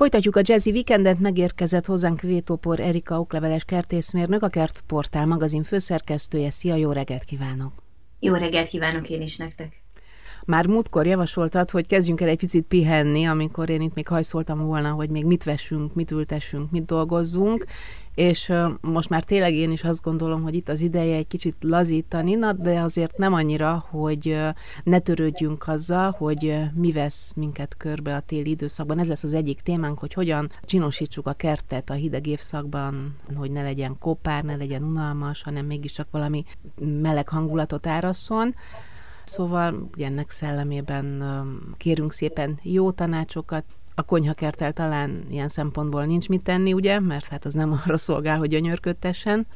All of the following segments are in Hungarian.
Folytatjuk a Jazzy Weekendet, megérkezett hozzánk Vétópor Erika okleveles kertészmérnök, a Kertportál magazin főszerkesztője. Szia, jó reggelt kívánok! Jó reggelt kívánok én is nektek! Már múltkor javasoltad, hogy kezdjünk el egy picit pihenni, amikor én itt még hajszoltam volna, hogy még mit vessünk, mit ültessünk, mit dolgozzunk, és most már tényleg én is azt gondolom, hogy itt az ideje egy kicsit lazítani, na, de azért nem annyira, hogy ne törődjünk azzal, hogy mi vesz minket körbe a téli időszakban. Ez lesz az egyik témánk, hogy hogyan csinosítsuk a kertet a hideg évszakban, hogy ne legyen kopár, ne legyen unalmas, hanem mégiscsak valami meleg hangulatot árasszon. Szóval ennek szellemében kérünk szépen jó tanácsokat, a konyhakertel talán ilyen szempontból nincs mit tenni, ugye, mert hát az nem arra szolgál, hogy gyönyörködtessen,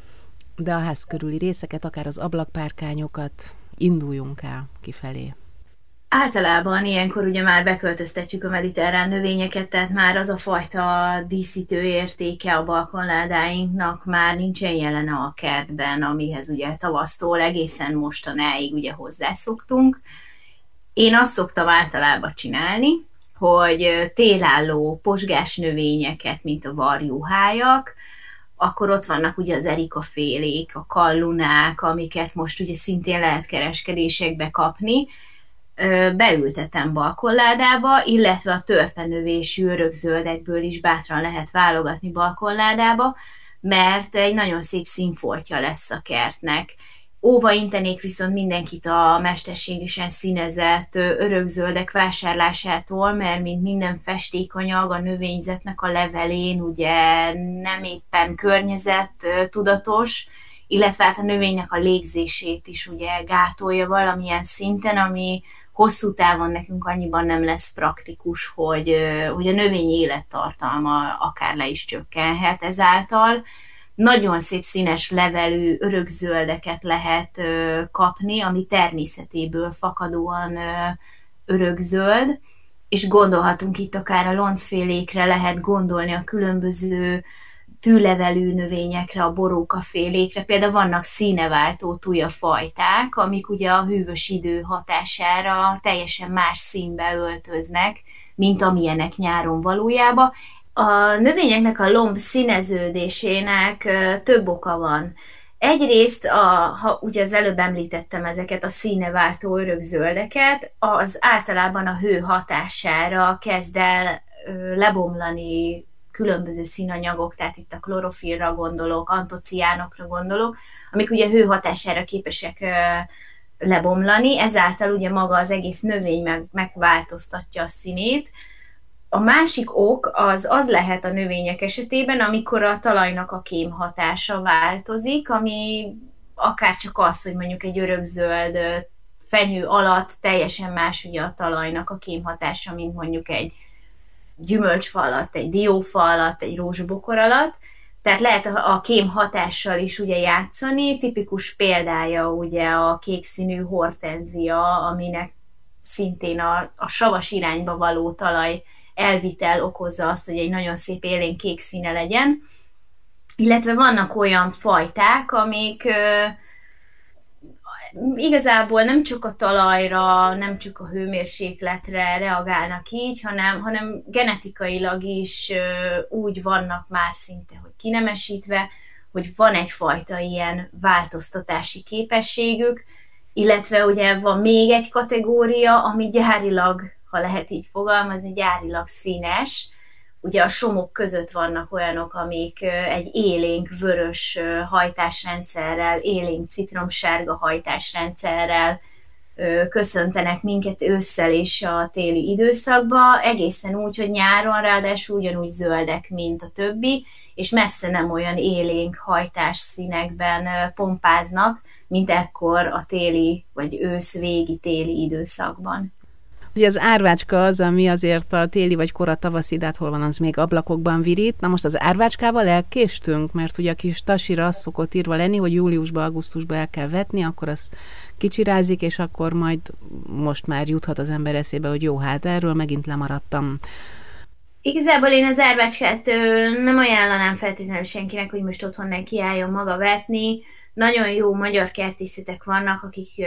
de a ház körüli részeket, akár az ablakpárkányokat induljunk el kifelé. Általában ilyenkor ugye már beköltöztetjük a mediterrán növényeket, tehát már az a fajta díszítő értéke a balkonládáinknak már nincsen jelen a kertben, amihez ugye tavasztól egészen mostanáig ugye hozzászoktunk. Én azt szoktam általában csinálni, hogy télálló posgás növényeket, mint a varjúhájak, akkor ott vannak ugye az erika félék, a kallunák, amiket most ugye szintén lehet kereskedésekbe kapni, beültetem balkonládába, illetve a törpenövésű örökzöldekből is bátran lehet válogatni balkonládába, mert egy nagyon szép színfoltja lesz a kertnek. Óva intenék viszont mindenkit a mesterségesen színezett örökzöldek vásárlásától, mert mint minden festékanyag a növényzetnek a levelén ugye nem éppen környezet tudatos, illetve hát a növénynek a légzését is ugye gátolja valamilyen szinten, ami hosszú távon nekünk annyiban nem lesz praktikus, hogy, hogy a növény élettartalma akár le is csökkenhet ezáltal. Nagyon szép színes levelű örökzöldeket lehet kapni, ami természetéből fakadóan örökzöld, és gondolhatunk itt akár a loncfélékre, lehet gondolni a különböző tűlevelű növényekre, a borókafélékre. Például vannak színeváltó fajták, amik ugye a hűvös idő hatására teljesen más színbe öltöznek, mint amilyenek nyáron valójában. A növényeknek a lomb színeződésének több oka van. Egyrészt, a, ha ugye az előbb említettem ezeket a színeváltó örökzöldeket, az általában a hő hatására kezd el lebomlani különböző színanyagok, tehát itt a klorofilra gondolok, antociánokra gondolok, amik ugye hőhatására képesek lebomlani, ezáltal ugye maga az egész növény meg, megváltoztatja a színét. A másik ok az az lehet a növények esetében, amikor a talajnak a kém hatása változik, ami akár csak az, hogy mondjuk egy örökzöld fenyő alatt teljesen más ugye a talajnak a kémhatása, mint mondjuk egy gyümölcsfa alatt, egy diófa alatt, egy rózsabokor alatt, tehát lehet a kém hatással is ugye játszani, tipikus példája ugye a kék színű hortenzia, aminek szintén a, a savas irányba való talaj elvitel okozza azt, hogy egy nagyon szép élén kék színe legyen. Illetve vannak olyan fajták, amik igazából nem csak a talajra, nem csak a hőmérsékletre reagálnak így, hanem, hanem genetikailag is úgy vannak már szinte, hogy kinemesítve, hogy van egyfajta ilyen változtatási képességük, illetve ugye van még egy kategória, ami gyárilag, ha lehet így fogalmazni, gyárilag színes, Ugye a somok között vannak olyanok, amik egy élénk vörös hajtásrendszerrel, élénk citromsárga hajtásrendszerrel köszöntenek minket ősszel és a téli időszakba, egészen úgy, hogy nyáron ráadásul ugyanúgy zöldek, mint a többi, és messze nem olyan élénk hajtás színekben pompáznak, mint ekkor a téli vagy ősz végi téli időszakban. Ugye az árvácska az, ami azért a téli vagy kora tavaszi, de hol van az még ablakokban virít. Na most az árvácskával elkéstünk, mert ugye a kis tasira az szokott írva lenni, hogy júliusban, augusztusban el kell vetni, akkor az kicsirázik, és akkor majd most már juthat az ember eszébe, hogy jó, hát erről megint lemaradtam. Igazából én az árvácskát nem ajánlanám feltétlenül senkinek, hogy most otthon neki álljon maga vetni, nagyon jó magyar kertészetek vannak, akik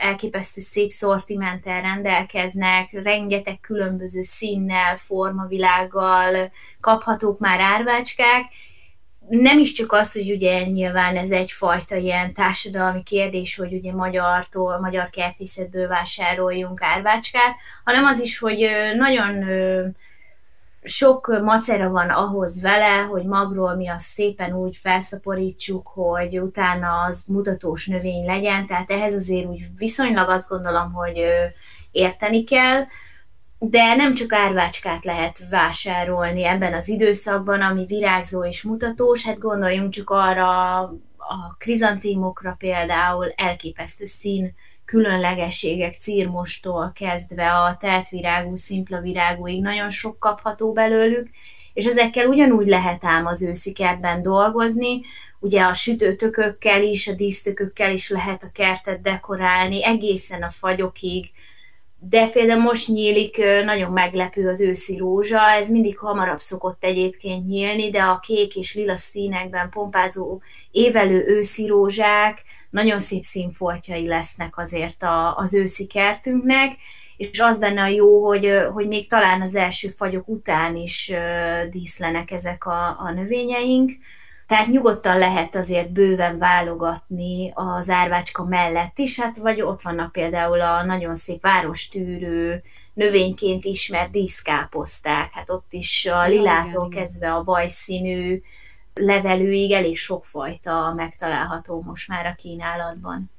elképesztő szép szortimenttel rendelkeznek, rengeteg különböző színnel, formavilággal kaphatók már árvácskák, nem is csak az, hogy ugye nyilván ez egyfajta ilyen társadalmi kérdés, hogy ugye magyartól, magyar kertészetből vásároljunk árvácskát, hanem az is, hogy nagyon sok macera van ahhoz vele, hogy magról mi azt szépen úgy felszaporítsuk, hogy utána az mutatós növény legyen, tehát ehhez azért úgy viszonylag azt gondolom, hogy érteni kell, de nem csak árvácskát lehet vásárolni ebben az időszakban, ami virágzó és mutatós, hát gondoljunk csak arra a krizantémokra például elképesztő szín különlegességek círmostól kezdve a teltvirágú, szimpla virágúig nagyon sok kapható belőlük, és ezekkel ugyanúgy lehet ám az őszikertben dolgozni, ugye a sütőtökökkel is, a dísztökökkel is lehet a kertet dekorálni, egészen a fagyokig, de például most nyílik nagyon meglepő az őszi rózsa, ez mindig hamarabb szokott egyébként nyílni, de a kék és lila színekben pompázó évelő őszi rózsák nagyon szép színfoltjai lesznek azért a, az őszi kertünknek, és az benne a jó, hogy, hogy még talán az első fagyok után is díszlenek ezek a, a növényeink, tehát nyugodtan lehet azért bőven válogatni az árvácska mellett is, hát vagy ott vannak például a nagyon szép várostűrő, növényként ismert díszkáposzták, hát ott is a lilától kezdve a bajszínű levelőig elég sokfajta megtalálható most már a kínálatban.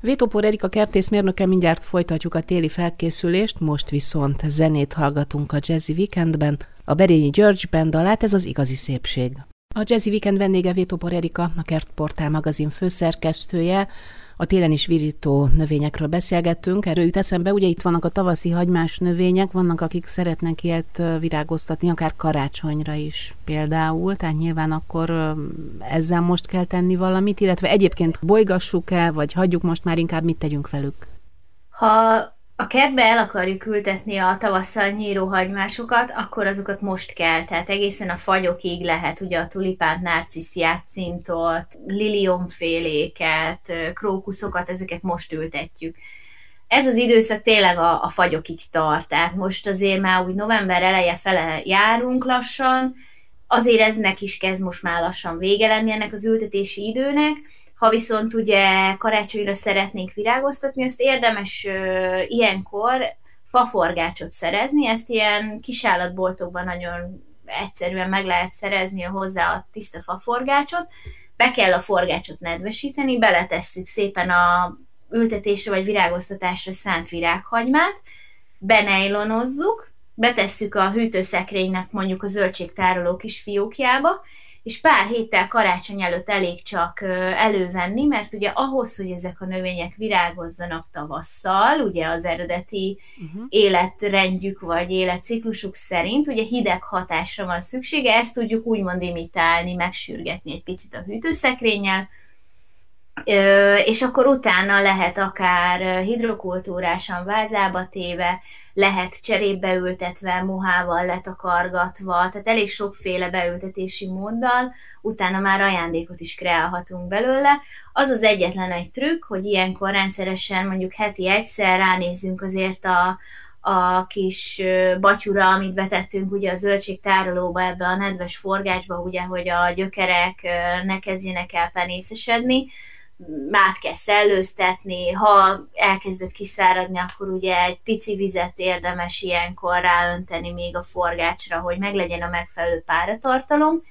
Vétopor Erika kertészmérnöke mindjárt folytatjuk a téli felkészülést, most viszont zenét hallgatunk a Jazzy Weekendben, a Berényi György Band dalát, ez az igazi szépség. A Jazzy Weekend vendége Vétopor Erika, a Kertportál magazin főszerkesztője, a télen is virító növényekről beszélgettünk. Erről jut eszembe, ugye itt vannak a tavaszi hagymás növények, vannak akik szeretnek ilyet virágoztatni, akár karácsonyra is például, tehát nyilván akkor ezzel most kell tenni valamit, illetve egyébként bolygassuk-e, vagy hagyjuk most már inkább, mit tegyünk velük? Ha a kertbe el akarjuk ültetni a tavasszal nyíró hagymásokat, akkor azokat most kell, tehát egészen a fagyokig lehet, ugye a tulipánt, narcisz játszintot, liliomféléket, krókuszokat, ezeket most ültetjük. Ez az időszak tényleg a, a fagyokig tart, tehát most azért már úgy november eleje fele járunk lassan, azért eznek is kezd most már lassan vége lenni ennek az ültetési időnek, ha viszont ugye karácsonyra szeretnénk virágoztatni, azt érdemes ilyenkor faforgácsot szerezni, ezt ilyen kisállatboltokban nagyon egyszerűen meg lehet szerezni hozzá a tiszta faforgácsot, be kell a forgácsot nedvesíteni, beletesszük szépen a ültetésre vagy virágoztatásra szánt virághagymát, benejlonozzuk, betesszük a hűtőszekrénynek mondjuk a zöldségtároló kis fiókjába, és pár héttel karácsony előtt elég csak elővenni, mert ugye ahhoz, hogy ezek a növények virágozzanak tavasszal, ugye az eredeti uh-huh. életrendjük vagy életciklusuk szerint, ugye hideg hatásra van szüksége, ezt tudjuk úgymond imitálni, megsürgetni egy picit a hűtőszekrényel, és akkor utána lehet akár hidrokultúrásan vázába téve, lehet cserébe ültetve, mohával letakargatva, tehát elég sokféle beültetési móddal, utána már ajándékot is kreálhatunk belőle. Az az egyetlen egy trükk, hogy ilyenkor rendszeresen mondjuk heti egyszer ránézzünk azért a, a kis batyura, amit betettünk ugye a zöldségtárolóba, ebbe a nedves forgácsba, ugye, hogy a gyökerek ne kezdjenek el penészesedni, át kell szellőztetni, ha elkezdett kiszáradni, akkor ugye egy pici vizet érdemes ilyenkor ráönteni még a forgácsra, hogy meglegyen a megfelelő páratartalom,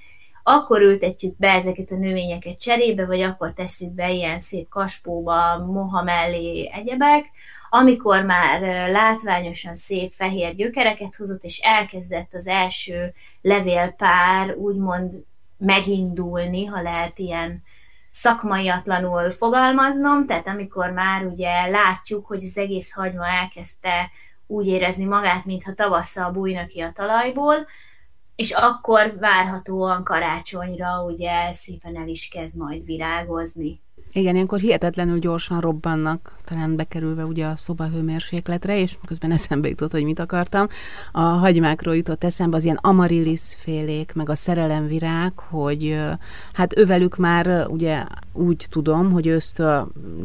akkor ültetjük be ezeket a növényeket cserébe, vagy akkor tesszük be ilyen szép kaspóba, moha mellé egyebek, amikor már látványosan szép fehér gyökereket hozott, és elkezdett az első levélpár úgymond megindulni, ha lehet ilyen szakmaiatlanul fogalmaznom, tehát amikor már ugye látjuk, hogy az egész hagyma elkezdte úgy érezni magát, mintha tavasszal bújna ki a talajból, és akkor várhatóan karácsonyra ugye szépen el is kezd majd virágozni. Igen, ilyenkor hihetetlenül gyorsan robbannak, talán bekerülve ugye a szobahőmérsékletre, és közben eszembe jutott, hogy mit akartam. A hagymákról jutott eszembe az ilyen amarilisz félék, meg a szerelemvirág, hogy hát ővelük már ugye úgy tudom, hogy őszt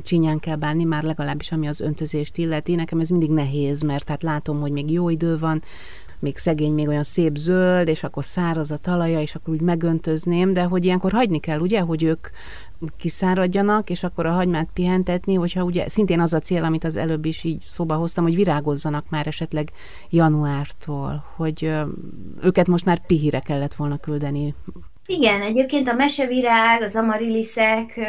csinyán kell bánni, már legalábbis ami az öntözést illeti. Nekem ez mindig nehéz, mert hát látom, hogy még jó idő van, még szegény, még olyan szép zöld, és akkor száraz a talaja, és akkor úgy megöntözném, de hogy ilyenkor hagyni kell, ugye, hogy ők kiszáradjanak, és akkor a hagymát pihentetni, hogyha ugye szintén az a cél, amit az előbb is így szóba hoztam, hogy virágozzanak már esetleg januártól, hogy őket most már pihire kellett volna küldeni. Igen, egyébként a mesevirág, az amariliszek,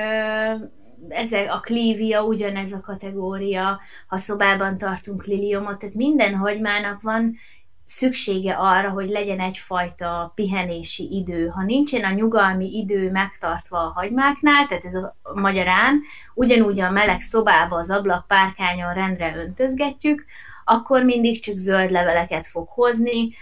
ezek a klívia ugyanez a kategória, ha szobában tartunk liliomot, tehát minden hagymának van szüksége arra, hogy legyen egyfajta pihenési idő. Ha nincsen a nyugalmi idő megtartva a hagymáknál, tehát ez a magyarán, ugyanúgy a meleg szobába az ablak párkányon rendre öntözgetjük, akkor mindig csak zöld leveleket fog hozni,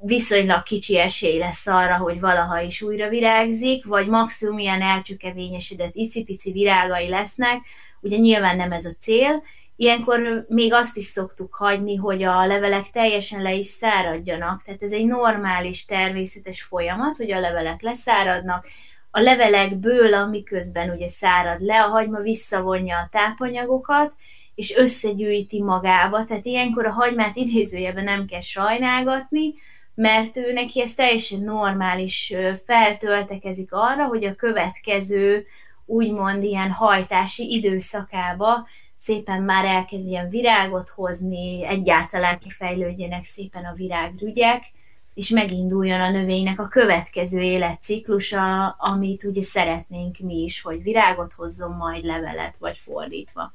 viszonylag kicsi esély lesz arra, hogy valaha is újra virágzik, vagy maximum ilyen elcsükevényesedett icipici virágai lesznek, ugye nyilván nem ez a cél, Ilyenkor még azt is szoktuk hagyni, hogy a levelek teljesen le is száradjanak, tehát ez egy normális, természetes folyamat, hogy a levelek leszáradnak, a levelekből, amiközben ugye szárad le, a hagyma visszavonja a tápanyagokat, és összegyűjti magába, tehát ilyenkor a hagymát idézőjeben nem kell sajnálgatni, mert ő neki ez teljesen normális, feltöltekezik arra, hogy a következő úgymond ilyen hajtási időszakába szépen már elkezdjen virágot hozni, egyáltalán kifejlődjenek szépen a virágrügyek, és meginduljon a növénynek a következő életciklusa, amit ugye szeretnénk mi is, hogy virágot hozzon majd levelet, vagy fordítva.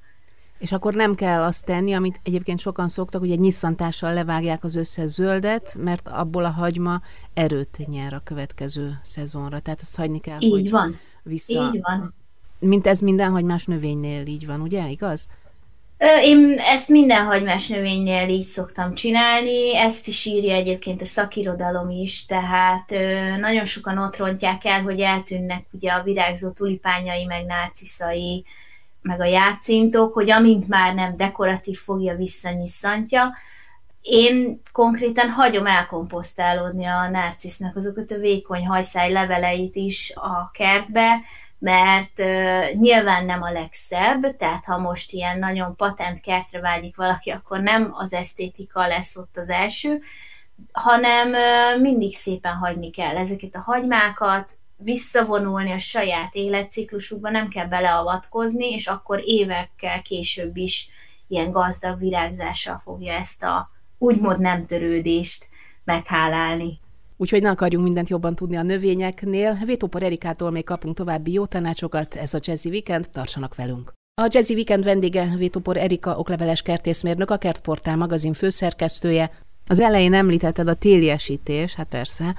És akkor nem kell azt tenni, amit egyébként sokan szoktak, hogy egy nyisszantással levágják az összes zöldet, mert abból a hagyma erőt nyer a következő szezonra. Tehát azt hagyni kell, így hogy van. vissza... Így van. Mint ez minden hagymás növénynél így van, ugye? Igaz? Én ezt minden hagymás növénynél így szoktam csinálni, ezt is írja egyébként a szakirodalom is, tehát nagyon sokan ott rontják el, hogy eltűnnek ugye a virágzó tulipányai, meg narciszai, meg a játszintok, hogy amint már nem dekoratív fogja visszanyisszantja, én konkrétan hagyom elkomposztálódni a narcisznak azokat a vékony hajszáj leveleit is a kertbe, mert uh, nyilván nem a legszebb, tehát ha most ilyen nagyon patent kertre vágyik valaki, akkor nem az esztétika lesz ott az első, hanem mindig szépen hagyni kell ezeket a hagymákat, visszavonulni a saját életciklusukba, nem kell beleavatkozni, és akkor évekkel később is ilyen gazdag virágzással fogja ezt a úgymond nem törődést meghálálni. Úgyhogy ne akarjunk mindent jobban tudni a növényeknél. Vétópor Erikától még kapunk további jó tanácsokat. Ez a Jazzy Weekend, tartsanak velünk! A Jazzy Weekend vendége Vétópor Erika okleveles kertészmérnök, a Kertportál magazin főszerkesztője. Az elején említetted a téliesítés, hát persze.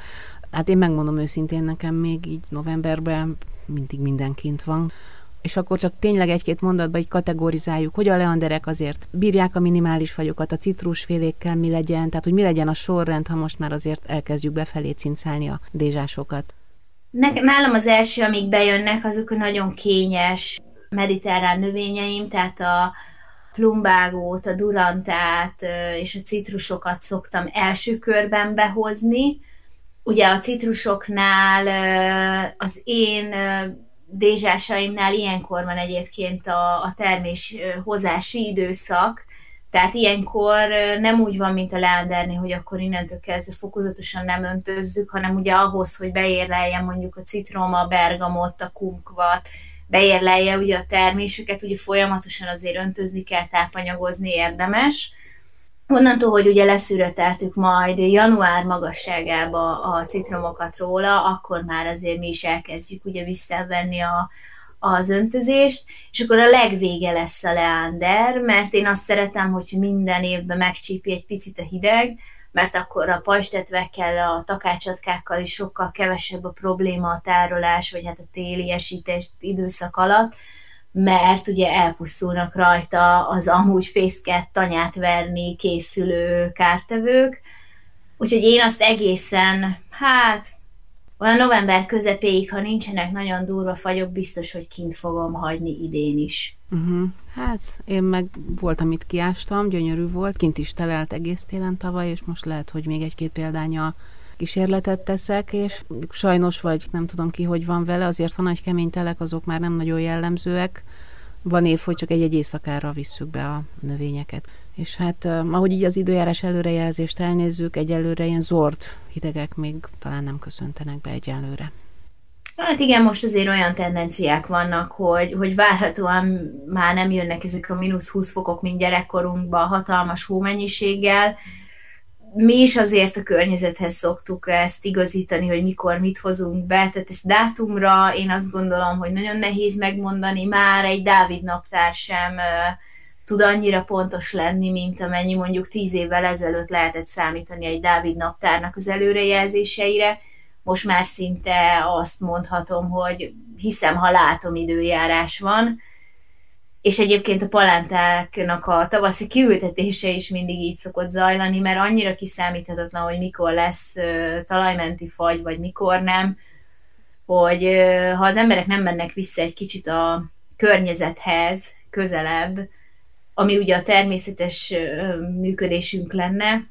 Hát én megmondom őszintén, nekem még így novemberben mindig mindenkint van és akkor csak tényleg egy-két mondatban így kategorizáljuk, hogy a leanderek azért bírják a minimális fagyokat, a citrusfélékkel mi legyen, tehát hogy mi legyen a sorrend, ha most már azért elkezdjük befelé cincálni a dézsásokat. Nálam az első, amik bejönnek, azok a nagyon kényes mediterrán növényeim, tehát a plumbágót, a durantát és a citrusokat szoktam első körben behozni. Ugye a citrusoknál az én dézsásaimnál ilyenkor van egyébként a, a termés hozási időszak, tehát ilyenkor nem úgy van, mint a leandernél, hogy akkor innentől kezdve fokozatosan nem öntözzük, hanem ugye ahhoz, hogy beérlelje mondjuk a citrom, a bergamot, a kumkvat, beérlelje ugye a terméseket, ugye folyamatosan azért öntözni kell, tápanyagozni érdemes. Onnantól, hogy ugye leszűröteltük majd január magasságába a citromokat róla, akkor már azért mi is elkezdjük ugye visszavenni a, az öntözést, és akkor a legvége lesz a leander, mert én azt szeretem, hogy minden évben megcsípi egy picit a hideg, mert akkor a pajstetvekkel, a takácsatkákkal is sokkal kevesebb a probléma a tárolás, vagy hát a téli esítés időszak alatt, mert ugye elpusztulnak rajta az amúgy fészket tanyát verni készülő kártevők, úgyhogy én azt egészen, hát olyan november közepéig, ha nincsenek nagyon durva fagyok, biztos, hogy kint fogom hagyni idén is. Uh-huh. Hát én meg volt, amit kiástam, gyönyörű volt, kint is telelt egész télen tavaly, és most lehet, hogy még egy-két példánya kísérletet teszek, és sajnos vagy nem tudom ki, hogy van vele, azért a nagy kemény azok már nem nagyon jellemzőek. Van év, hogy csak egy-egy éjszakára visszük be a növényeket. És hát ahogy így az időjárás előrejelzést elnézzük, egyelőre ilyen zord hidegek még talán nem köszöntenek be egyelőre. Hát igen, most azért olyan tendenciák vannak, hogy, hogy várhatóan már nem jönnek ezek a mínusz 20 fokok, mint gyerekkorunkban hatalmas hómennyiséggel, mi is azért a környezethez szoktuk ezt igazítani, hogy mikor mit hozunk be, tehát ezt dátumra én azt gondolom, hogy nagyon nehéz megmondani, már egy Dávid naptár sem tud annyira pontos lenni, mint amennyi mondjuk tíz évvel ezelőtt lehetett számítani egy Dávid naptárnak az előrejelzéseire. Most már szinte azt mondhatom, hogy hiszem, ha látom időjárás van, és egyébként a palántáknak a tavaszi kiültetése is mindig így szokott zajlani, mert annyira kiszámíthatatlan, hogy mikor lesz talajmenti fagy, vagy mikor nem, hogy ha az emberek nem mennek vissza egy kicsit a környezethez közelebb, ami ugye a természetes működésünk lenne,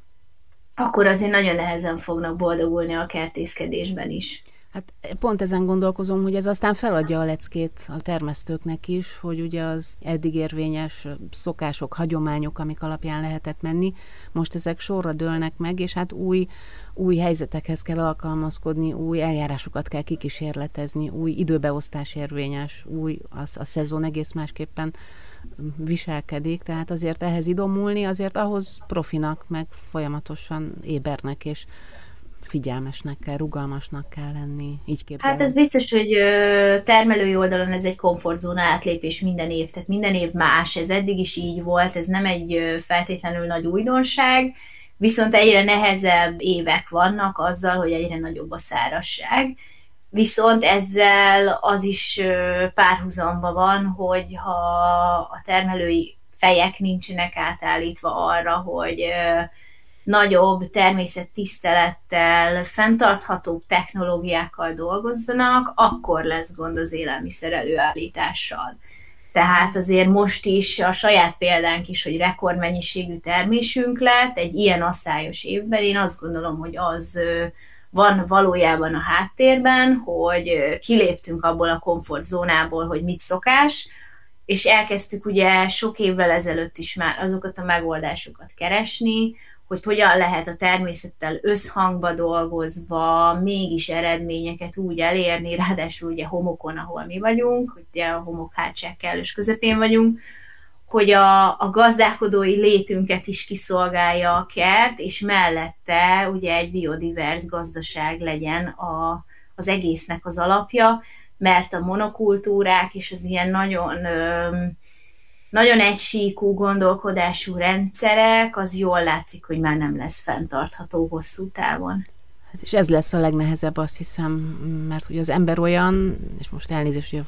akkor azért nagyon nehezen fognak boldogulni a kertészkedésben is. Hát pont ezen gondolkozom, hogy ez aztán feladja a leckét a termesztőknek is, hogy ugye az eddig érvényes szokások, hagyományok, amik alapján lehetett menni, most ezek sorra dőlnek meg, és hát új, új helyzetekhez kell alkalmazkodni, új eljárásokat kell kikísérletezni, új időbeosztás érvényes, új, az, a szezon egész másképpen viselkedik, tehát azért ehhez idomulni, azért ahhoz profinak, meg folyamatosan ébernek és figyelmesnek kell, rugalmasnak kell lenni, így képzelem. Hát ez biztos, hogy termelői oldalon ez egy komfortzóna átlépés minden év, tehát minden év más, ez eddig is így volt, ez nem egy feltétlenül nagy újdonság, viszont egyre nehezebb évek vannak azzal, hogy egyre nagyobb a szárasság, viszont ezzel az is párhuzamba van, hogy ha a termelői fejek nincsenek átállítva arra, hogy nagyobb természettisztelettel, fenntarthatóbb technológiákkal dolgozzanak, akkor lesz gond az élelmiszer előállítással. Tehát azért most is a saját példánk is, hogy rekordmennyiségű termésünk lett egy ilyen asszályos évben, én azt gondolom, hogy az van valójában a háttérben, hogy kiléptünk abból a komfortzónából, hogy mit szokás, és elkezdtük ugye sok évvel ezelőtt is már azokat a megoldásokat keresni, hogy hogyan lehet a természettel összhangba dolgozva mégis eredményeket úgy elérni, ráadásul ugye homokon, ahol mi vagyunk, ugye a homok hátság kellős közepén vagyunk, hogy a, a gazdálkodói létünket is kiszolgálja a kert, és mellette ugye egy biodivers gazdaság legyen a, az egésznek az alapja, mert a monokultúrák és az ilyen nagyon nagyon egysíkú gondolkodású rendszerek, az jól látszik, hogy már nem lesz fenntartható hosszú távon. Hát és ez lesz a legnehezebb, azt hiszem, mert hogy az ember olyan, és most elnézést, hogy a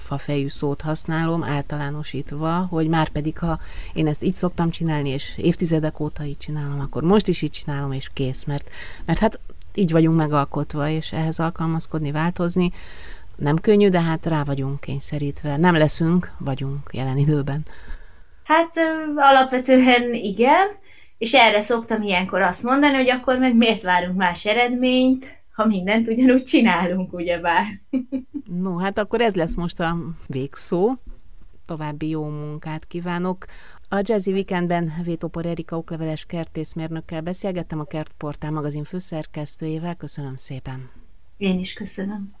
fafejű szót használom, általánosítva, hogy már pedig, ha én ezt így szoktam csinálni, és évtizedek óta így csinálom, akkor most is így csinálom, és kész, mert, mert hát így vagyunk megalkotva, és ehhez alkalmazkodni, változni, nem könnyű, de hát rá vagyunk kényszerítve. Nem leszünk, vagyunk jelen időben. Hát alapvetően igen, és erre szoktam ilyenkor azt mondani, hogy akkor meg miért várunk más eredményt, ha mindent ugyanúgy csinálunk, ugyebár. No, hát akkor ez lesz most a végszó. További jó munkát kívánok. A Jazzy Weekendben Vétopor Erika okleveles kertészmérnökkel beszélgettem a Kertportál magazin főszerkesztőjével. Köszönöm szépen. Én is köszönöm.